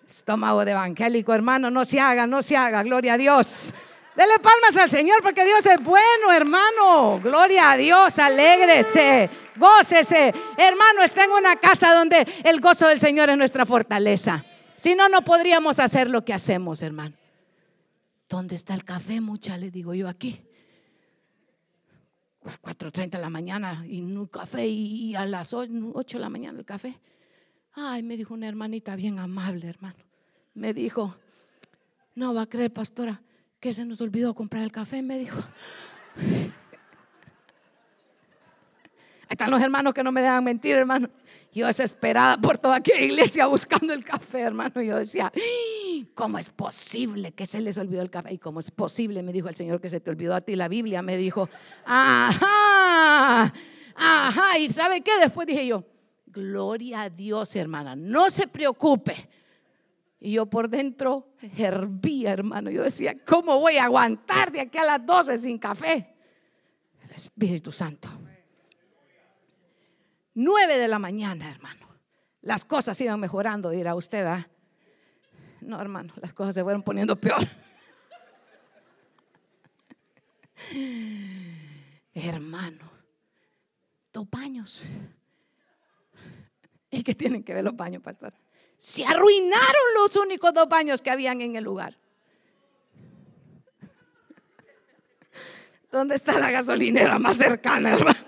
Estómago de evangélico, hermano, no se haga, no se haga, gloria a Dios. Dele palmas al Señor porque Dios es bueno, hermano. Gloria a Dios, alégrese, gócese. Hermano, está en una casa donde el gozo del Señor es nuestra fortaleza. Si no, no podríamos hacer lo que hacemos, hermano. ¿Dónde está el café, mucha? Le digo yo aquí. 4.30 de la mañana y un café y a las 8 de la mañana el café. Ay, me dijo una hermanita bien amable, hermano. Me dijo, no va a creer, pastora, que se nos olvidó comprar el café, me dijo. Ahí están los hermanos que no me dejan mentir, hermano. Yo desesperada por toda aquella iglesia buscando el café, hermano. Yo decía, ¿cómo es posible que se les olvidó el café? Y cómo es posible, me dijo el Señor, que se te olvidó a ti la Biblia. Me dijo, ajá, ajá. Y ¿sabe qué? Después dije yo, gloria a Dios, hermana, no se preocupe. Y yo por dentro hervía, hermano. Yo decía, ¿cómo voy a aguantar de aquí a las 12 sin café? El Espíritu Santo. 9 de la mañana, hermano. Las cosas iban mejorando, dirá usted, ¿verdad? No, hermano, las cosas se fueron poniendo peor. hermano, dos baños. ¿Y qué tienen que ver los baños, pastor? Se arruinaron los únicos dos baños que habían en el lugar. ¿Dónde está la gasolinera más cercana, hermano?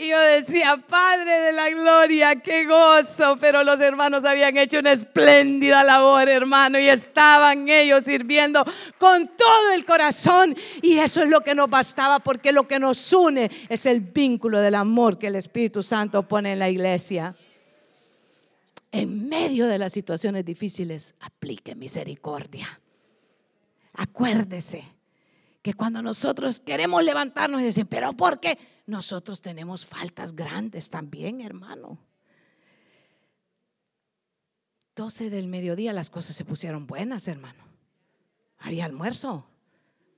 Y yo decía, Padre de la Gloria, qué gozo. Pero los hermanos habían hecho una espléndida labor, hermano, y estaban ellos sirviendo con todo el corazón. Y eso es lo que nos bastaba, porque lo que nos une es el vínculo del amor que el Espíritu Santo pone en la iglesia. En medio de las situaciones difíciles, aplique misericordia. Acuérdese que cuando nosotros queremos levantarnos y decir, pero ¿por qué? Nosotros tenemos faltas grandes también, hermano. 12 del mediodía las cosas se pusieron buenas, hermano. Había almuerzo.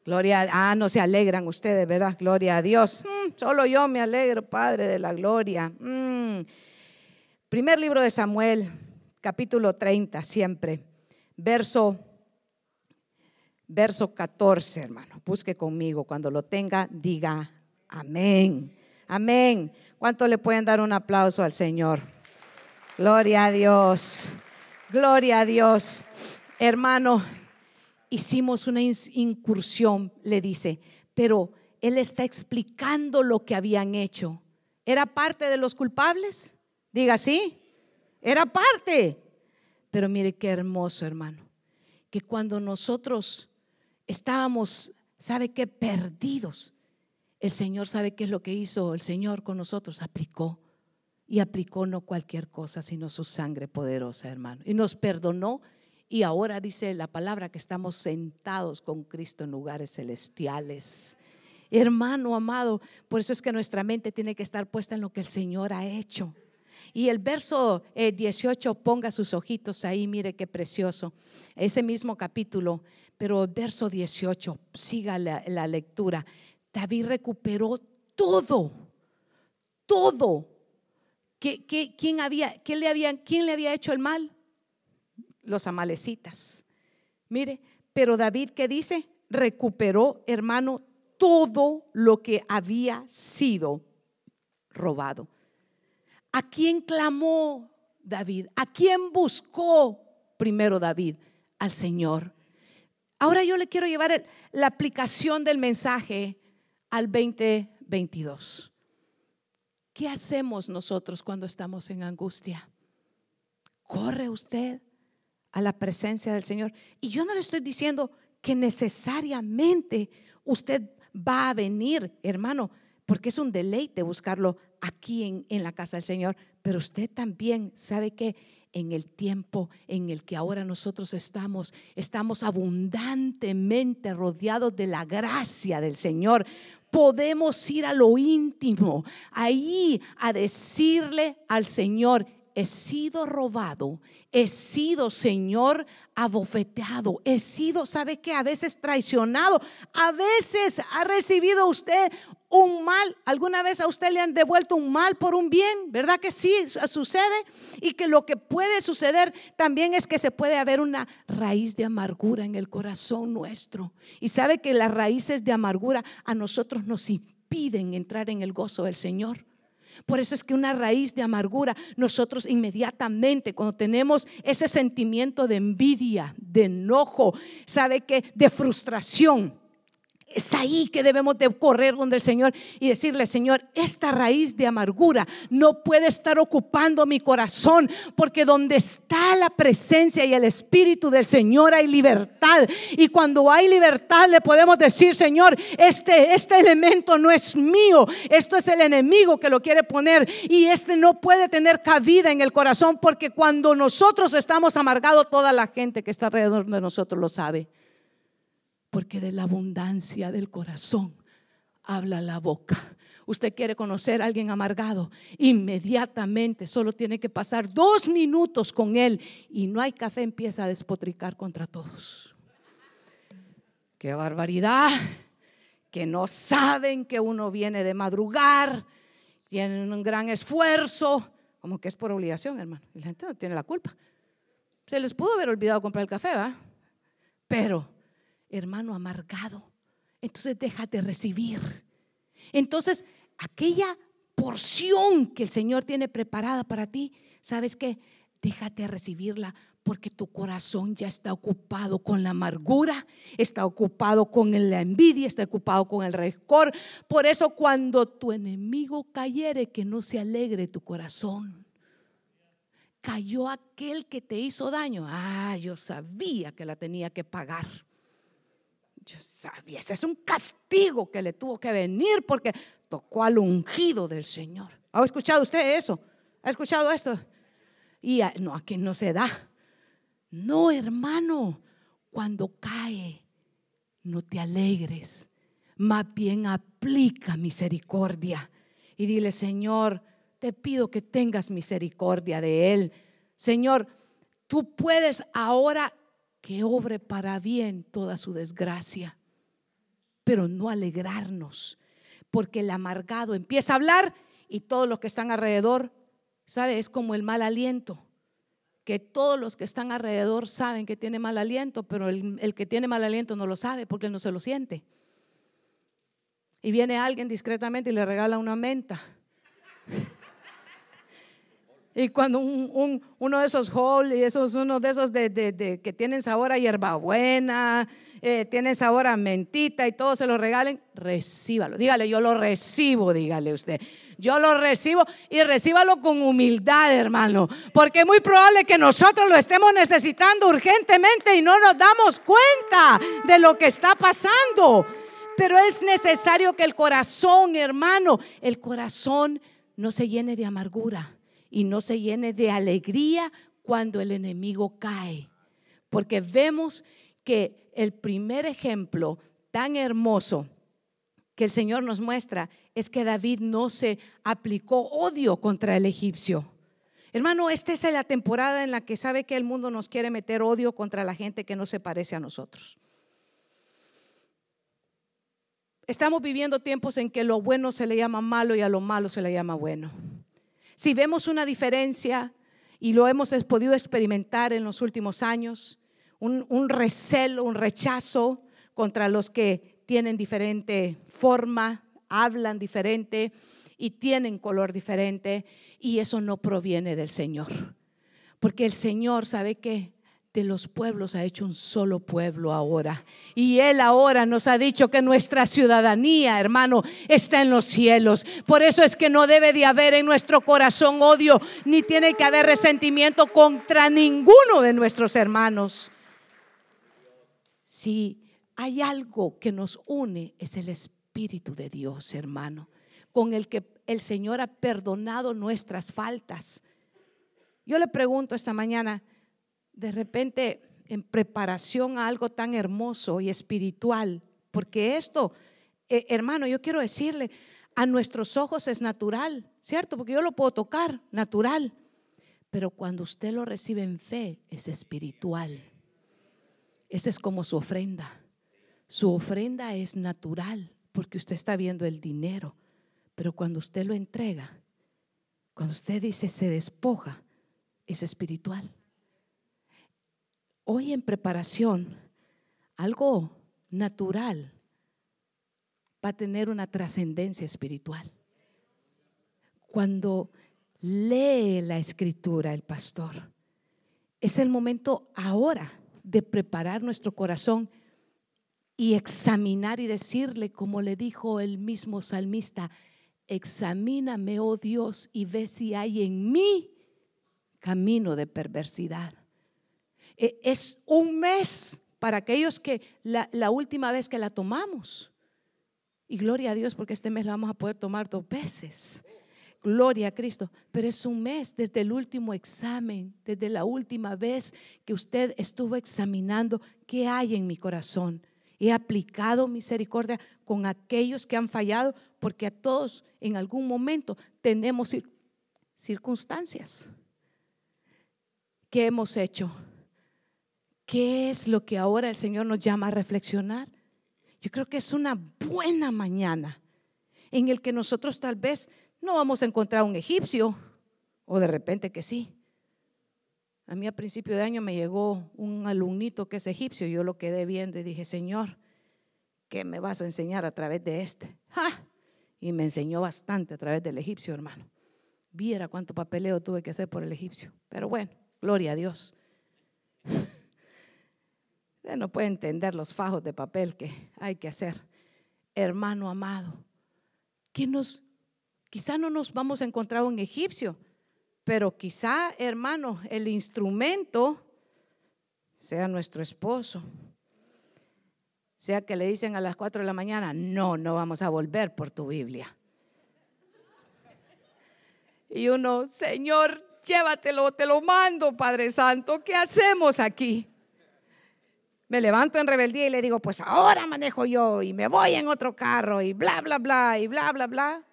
Gloria, ah, no se alegran ustedes, ¿verdad? Gloria a Dios. Mm, solo yo me alegro, Padre de la Gloria. Mm. Primer libro de Samuel, capítulo 30, siempre. Verso, verso 14, hermano. Busque conmigo. Cuando lo tenga, diga Amén. Amén. ¿Cuánto le pueden dar un aplauso al Señor? Gloria a Dios. Gloria a Dios. Hermano, hicimos una incursión, le dice, pero él está explicando lo que habían hecho. ¿Era parte de los culpables? Diga sí. Era parte. Pero mire qué hermoso, hermano, que cuando nosotros estábamos, ¿sabe qué? Perdidos el Señor sabe qué es lo que hizo el Señor con nosotros. Aplicó. Y aplicó no cualquier cosa, sino su sangre poderosa, hermano. Y nos perdonó. Y ahora dice la palabra que estamos sentados con Cristo en lugares celestiales. Hermano amado, por eso es que nuestra mente tiene que estar puesta en lo que el Señor ha hecho. Y el verso 18, eh, ponga sus ojitos ahí, mire qué precioso. Ese mismo capítulo, pero el verso 18, siga la, la lectura. David recuperó todo, todo. quién, había, quién, le había, ¿Quién le había hecho el mal? Los amalecitas. Mire, pero David, ¿qué dice? Recuperó, hermano, todo lo que había sido robado. ¿A quién clamó David? ¿A quién buscó primero David? Al Señor. Ahora yo le quiero llevar la aplicación del mensaje al 2022. ¿Qué hacemos nosotros cuando estamos en angustia? Corre usted a la presencia del Señor. Y yo no le estoy diciendo que necesariamente usted va a venir, hermano, porque es un deleite buscarlo aquí en, la casa del Señor, pero usted también sabe que en el tiempo en el que ahora nosotros estamos, estamos abundantemente rodeados de la gracia del Señor podemos ir a lo íntimo, ahí a decirle al Señor, he sido robado, he sido, Señor, abofeteado, he sido, ¿sabe qué? A veces traicionado, a veces ha recibido usted un mal. ¿Alguna vez a usted le han devuelto un mal por un bien? ¿Verdad que sí sucede? Y que lo que puede suceder también es que se puede haber una raíz de amargura en el corazón nuestro. Y sabe que las raíces de amargura a nosotros nos impiden entrar en el gozo del Señor. Por eso es que una raíz de amargura, nosotros inmediatamente cuando tenemos ese sentimiento de envidia, de enojo, sabe que de frustración, es ahí que debemos de correr donde el Señor y decirle, Señor, esta raíz de amargura no puede estar ocupando mi corazón, porque donde está la presencia y el Espíritu del Señor hay libertad. Y cuando hay libertad le podemos decir, Señor, este, este elemento no es mío, esto es el enemigo que lo quiere poner y este no puede tener cabida en el corazón, porque cuando nosotros estamos amargados, toda la gente que está alrededor de nosotros lo sabe porque de la abundancia del corazón habla la boca. Usted quiere conocer a alguien amargado, inmediatamente solo tiene que pasar dos minutos con él y no hay café, empieza a despotricar contra todos. Qué barbaridad, que no saben que uno viene de madrugar, tienen un gran esfuerzo, como que es por obligación, hermano. La gente no tiene la culpa. Se les pudo haber olvidado comprar el café, ¿va? Pero hermano amargado. Entonces déjate recibir. Entonces, aquella porción que el Señor tiene preparada para ti, ¿sabes qué? Déjate recibirla porque tu corazón ya está ocupado con la amargura, está ocupado con la envidia, está ocupado con el rencor. Por eso cuando tu enemigo cayere, que no se alegre tu corazón. Cayó aquel que te hizo daño. Ah, yo sabía que la tenía que pagar. Yo sabía, ese es un castigo que le tuvo que venir porque tocó al ungido del Señor. ¿Ha escuchado usted eso? ¿Ha escuchado eso? Y no, aquí no se da. No, hermano, cuando cae, no te alegres. Más bien aplica misericordia y dile, Señor, te pido que tengas misericordia de él. Señor, tú puedes ahora que obre para bien toda su desgracia, pero no alegrarnos, porque el amargado empieza a hablar y todos los que están alrededor, ¿sabe? Es como el mal aliento, que todos los que están alrededor saben que tiene mal aliento, pero el, que tiene mal aliento no lo sabe porque él no se lo siente. Y viene alguien discretamente y le regala una menta. Y cuando un, uno de esos hall y esos, uno de esos de, que tienen sabor a hierbabuena, eh, tienen sabor a mentita y todo se lo regalen, recíbalo. Dígale, yo lo recibo, dígale usted. Yo lo recibo y recíbalo con humildad, hermano. Porque es muy probable que nosotros lo estemos necesitando urgentemente y no nos damos cuenta de lo que está pasando. Pero es necesario que el corazón, hermano, el corazón no se llene de amargura y no se llene de alegría cuando el enemigo cae. Porque vemos que el primer ejemplo tan hermoso que el Señor nos muestra es que David no se aplicó odio contra el egipcio. Hermano, esta es la temporada en la que sabe que el mundo nos quiere meter odio contra la gente que no se parece a nosotros. Estamos viviendo tiempos en que lo bueno se le llama malo y a lo malo se le llama bueno. Si vemos una diferencia, y lo hemos podido experimentar en los últimos años, un, recelo, un rechazo contra los que tienen diferente forma, hablan diferente y tienen color diferente, y eso no proviene del Señor. Porque el Señor, ¿sabe qué? De los pueblos ha hecho un solo pueblo ahora. Y Él ahora nos ha dicho que nuestra ciudadanía, hermano, está en los cielos. Por eso es que no debe de haber en nuestro corazón odio, ni tiene que haber resentimiento contra ninguno de nuestros hermanos. Si hay algo que nos une, es el Espíritu de Dios, hermano, con el que el Señor ha perdonado nuestras faltas. Yo le pregunto esta mañana, de repente en preparación a algo tan hermoso y espiritual, porque esto, eh, hermano, yo quiero decirle, a nuestros ojos es natural, ¿cierto? Porque yo lo puedo tocar, natural, pero cuando usted lo recibe en fe, es espiritual. Esa es como su ofrenda. Su ofrenda es natural, porque usted está viendo el dinero, pero cuando usted lo entrega, cuando usted dice se despoja, es espiritual. Hoy en preparación, algo natural va a tener una trascendencia espiritual. Cuando lee la escritura el pastor, es el momento ahora de preparar nuestro corazón y examinar y decirle, como le dijo el mismo salmista, examíname, oh Dios, y ve si hay en mí camino de perversidad. E, es un mes para aquellos que la, última vez que la tomamos. Y gloria a Dios porque este mes la vamos a poder tomar dos veces. Gloria a Cristo. Pero es un mes desde el último examen, desde la última vez que usted estuvo examinando qué hay en mi corazón. He aplicado misericordia con aquellos que han fallado porque a todos en algún momento tenemos circunstancias. ¿Qué hemos hecho? ¿Qué es lo que ahora el Señor nos llama a reflexionar? Yo creo que es una buena mañana en el que nosotros tal vez no vamos a encontrar un egipcio, o de repente que sí. A mí a principio de año me llegó un alumnito que es egipcio, yo lo quedé viendo y dije, Señor, ¿qué me vas a enseñar a través de este? Y me enseñó bastante a través del egipcio, hermano. Viera cuánto papeleo tuve que hacer por el egipcio. Pero bueno, gloria a Dios. Usted no puede entender los fajos de papel que hay que hacer. Hermano amado, que nos Quizá no nos vamos a encontrar un egipcio, pero quizá, hermano, el instrumento sea nuestro esposo. Sea que le dicen a las 4 de la mañana, no, no vamos a volver por tu Biblia. Y uno, Señor, llévatelo, te lo mando, Padre Santo, ¿qué hacemos aquí? Me levanto en rebeldía y le digo, pues ahora manejo yo y me voy en otro carro y bla, bla, bla, y bla, bla, bla.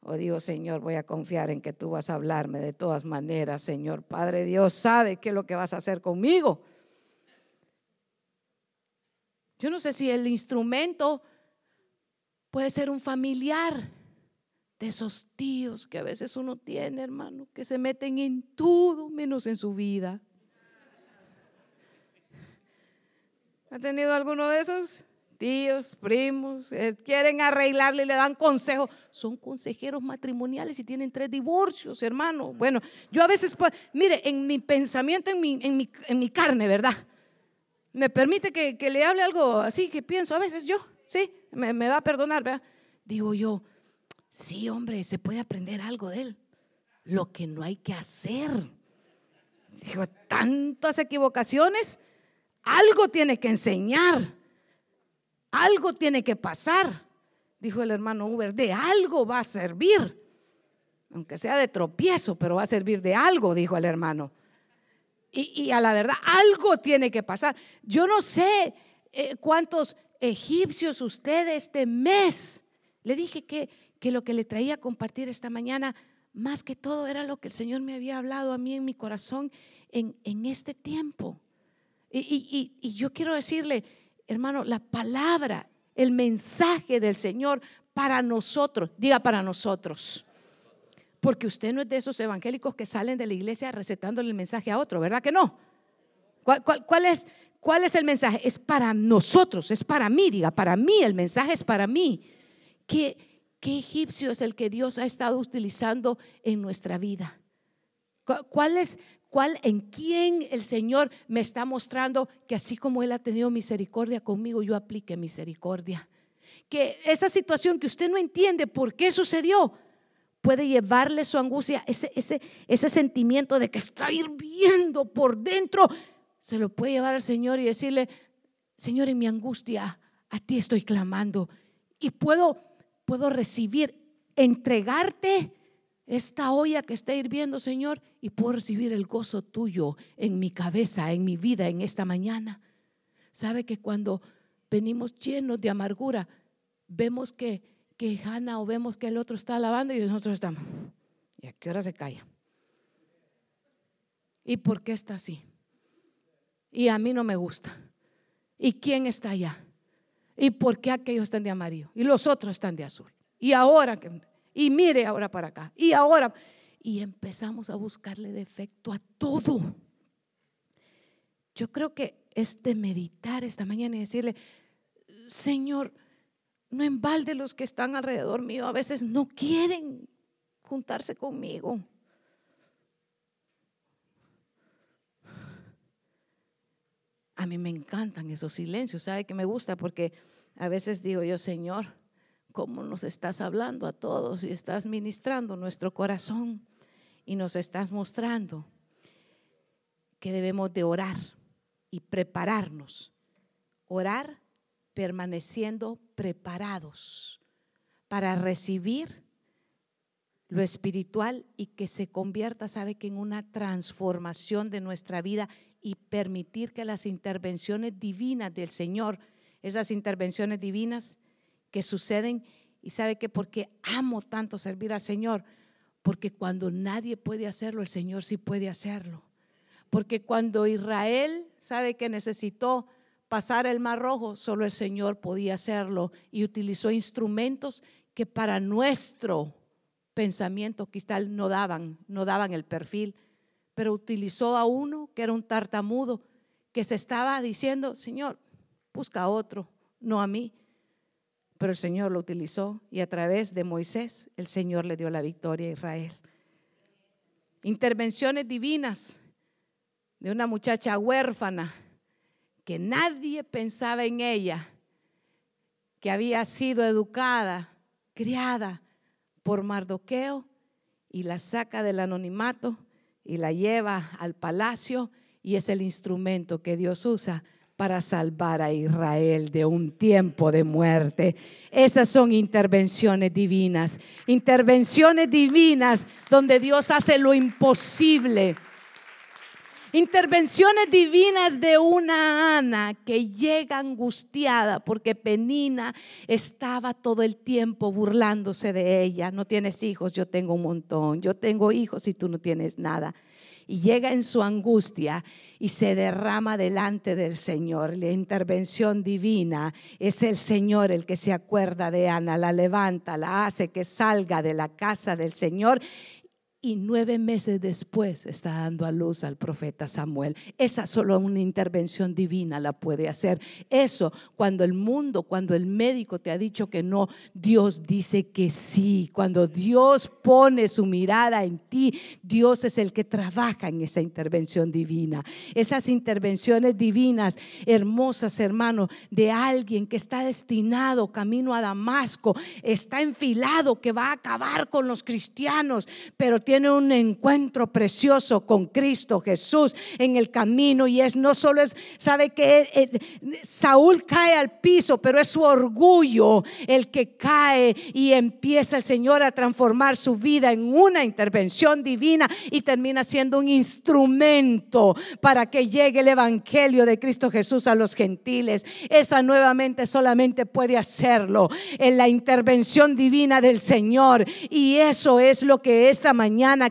O digo, Señor, voy a confiar en que tú vas a hablarme de todas maneras, Señor. Padre Dios sabe qué es lo que vas a hacer conmigo. Yo no sé si el instrumento puede ser un familiar de esos tíos que a veces uno tiene, hermano, que se meten en todo menos en su vida. ¿Ha tenido alguno de esos? tíos, primos, eh, quieren arreglarle, le dan consejos. Son consejeros matrimoniales y tienen tres divorcios, hermano. Bueno, yo a veces, pues, mire, en mi pensamiento, en mi, en mi, carne, ¿verdad? Me permite que, le hable algo así que pienso a veces yo, sí, me, me va a perdonar, ¿verdad? Digo yo, sí, hombre, se puede aprender algo de él. Lo que no hay que hacer. Digo, tantas equivocaciones, algo tiene que enseñar. Algo tiene que pasar, dijo el hermano Uber, de algo va a servir, aunque sea de tropiezo, pero va a servir de algo, dijo el hermano. Y, a la verdad, algo tiene que pasar. Yo no sé eh, cuántos egipcios usted este mes, le dije que, que lo que le traía a compartir esta mañana, más que todo era lo que el Señor me había hablado a mí en mi corazón en, en este tiempo. Y, y, yo quiero decirle, hermano, la palabra, el mensaje del Señor para nosotros, diga para nosotros. Porque usted no es de esos evangélicos que salen de la iglesia recetándole el mensaje a otro, ¿verdad que no? ¿Cuál, es, ¿Cuál es el mensaje? Es para nosotros, es para mí, diga, para mí, el mensaje es para mí. ¿Qué, qué egipcio es el que Dios ha estado utilizando en nuestra vida? ¿Cuál es, cuál, en quién el Señor me está mostrando que así como Él ha tenido misericordia conmigo, yo aplique misericordia. Que esa situación que usted no entiende por qué sucedió, puede llevarle su angustia, ese, ese, ese sentimiento de que está hirviendo por dentro, se lo puede llevar al Señor y decirle, Señor, en mi angustia, a ti estoy clamando y puedo, puedo recibir, entregarte esta olla que está hirviendo, Señor, y puedo recibir el gozo tuyo en mi cabeza, en mi vida, en esta mañana. ¿Sabe que cuando venimos llenos de amargura, vemos que, que Hannah o vemos que el otro está alabando y nosotros estamos, ¿y a qué hora se calla? ¿Y por qué está así? Y a mí no me gusta. ¿Y quién está allá? ¿Y por qué aquellos están de amarillo? Y los otros están de azul. Y ahora, y mire ahora para acá. Y ahora, y empezamos a buscarle defecto a todo. Yo creo que es de meditar esta mañana y decirle, Señor, no embalde los que están alrededor mío, a veces no quieren juntarse conmigo. A mí me encantan esos silencios, ¿sabe que me gusta? Porque a veces digo yo, Señor, ¿cómo nos estás hablando a todos y estás ministrando nuestro corazón y nos estás mostrando que debemos de orar y prepararnos? Orar permaneciendo preparados para recibir lo espiritual y que se convierta, sabe que en una transformación de nuestra vida y permitir que las intervenciones divinas del Señor, esas intervenciones divinas que suceden, y sabe que porque amo tanto servir al Señor, porque cuando nadie puede hacerlo, el Señor sí puede hacerlo. Porque cuando Israel sabe que necesitó pasar el mar rojo, solo el Señor podía hacerlo y utilizó instrumentos que para nuestro pensamiento quizá no daban, no daban el perfil pero utilizó a uno que era un tartamudo, que se estaba diciendo, Señor, busca a otro, no a mí. Pero el Señor lo utilizó y a través de Moisés el Señor le dio la victoria a Israel. Intervenciones divinas de una muchacha huérfana que nadie pensaba en ella, que había sido educada, criada por Mardoqueo y la saca del anonimato y la lleva al palacio y es el instrumento que Dios usa para salvar a Israel de un tiempo de muerte. Esas son intervenciones divinas, intervenciones divinas donde Dios hace lo imposible. Intervenciones divinas de una Ana que llega angustiada porque Penina estaba todo el tiempo burlándose de ella. No tienes hijos, yo tengo un montón. Yo tengo hijos y tú no tienes nada. Y llega en su angustia y se derrama delante del Señor. La intervención divina es el Señor el que se acuerda de Ana, la levanta, la hace que salga de la casa del Señor y nueve meses después está dando a luz al profeta Samuel. Esa solo una intervención divina la puede hacer. Eso, cuando el mundo, cuando el médico te ha dicho que no, Dios dice que sí. Cuando Dios pone su mirada en ti, Dios es el que trabaja en esa intervención divina. Esas intervenciones divinas, hermosas, hermano, de alguien que está destinado camino a Damasco, está enfilado, que va a acabar con los cristianos, pero tiene un encuentro precioso con Cristo Jesús en el camino y es no solo es, sabe que Saúl cae al piso, pero es su orgullo el que cae y empieza el Señor a transformar su vida en una intervención divina y termina siendo un instrumento para que llegue el Evangelio de Cristo Jesús a los gentiles. Esa nuevamente solamente puede hacerlo en la intervención divina del Señor y eso es lo que esta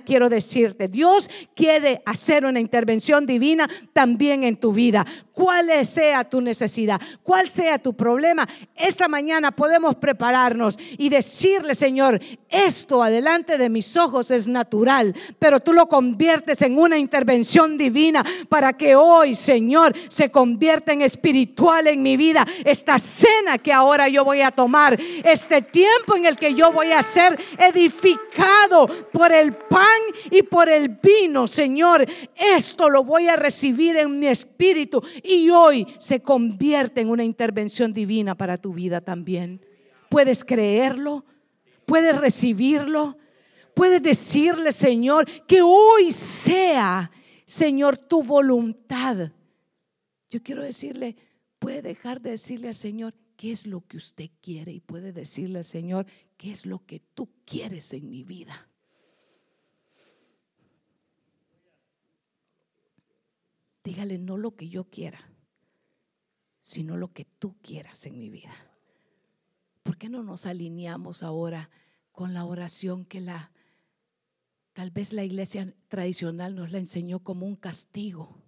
quiero decirte, Dios quiere hacer una intervención divina también en tu vida. Cuál sea tu necesidad, cuál sea tu problema, esta mañana podemos prepararnos y decirle, Señor, esto adelante de mis ojos es natural, pero tú lo conviertes en una intervención divina para que hoy, Señor, se convierta en espiritual en mi vida. Esta cena que ahora yo voy a tomar, este tiempo en el que yo voy a ser edificado por el pan y por el vino, Señor. Esto lo voy a recibir en mi espíritu y hoy se convierte en una intervención divina para tu vida también. ¿Puedes creerlo? ¿Puedes recibirlo? ¿Puedes decirle, Señor, que hoy sea, Señor, tu voluntad? Yo quiero decirle, puede dejar de decirle al Señor qué es lo que usted quiere y puede decirle al Señor qué es lo que tú quieres en mi vida. Dígale no lo que yo quiera, sino lo que tú quieras en mi vida. ¿Por qué no nos alineamos ahora con la oración que la tal vez la iglesia tradicional nos la enseñó como un castigo?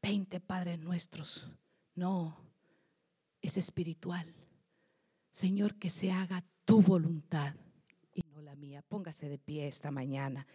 Veinte Padres nuestros. No, es espiritual. Señor, que se haga tu voluntad y no la mía. Póngase de pie esta mañana.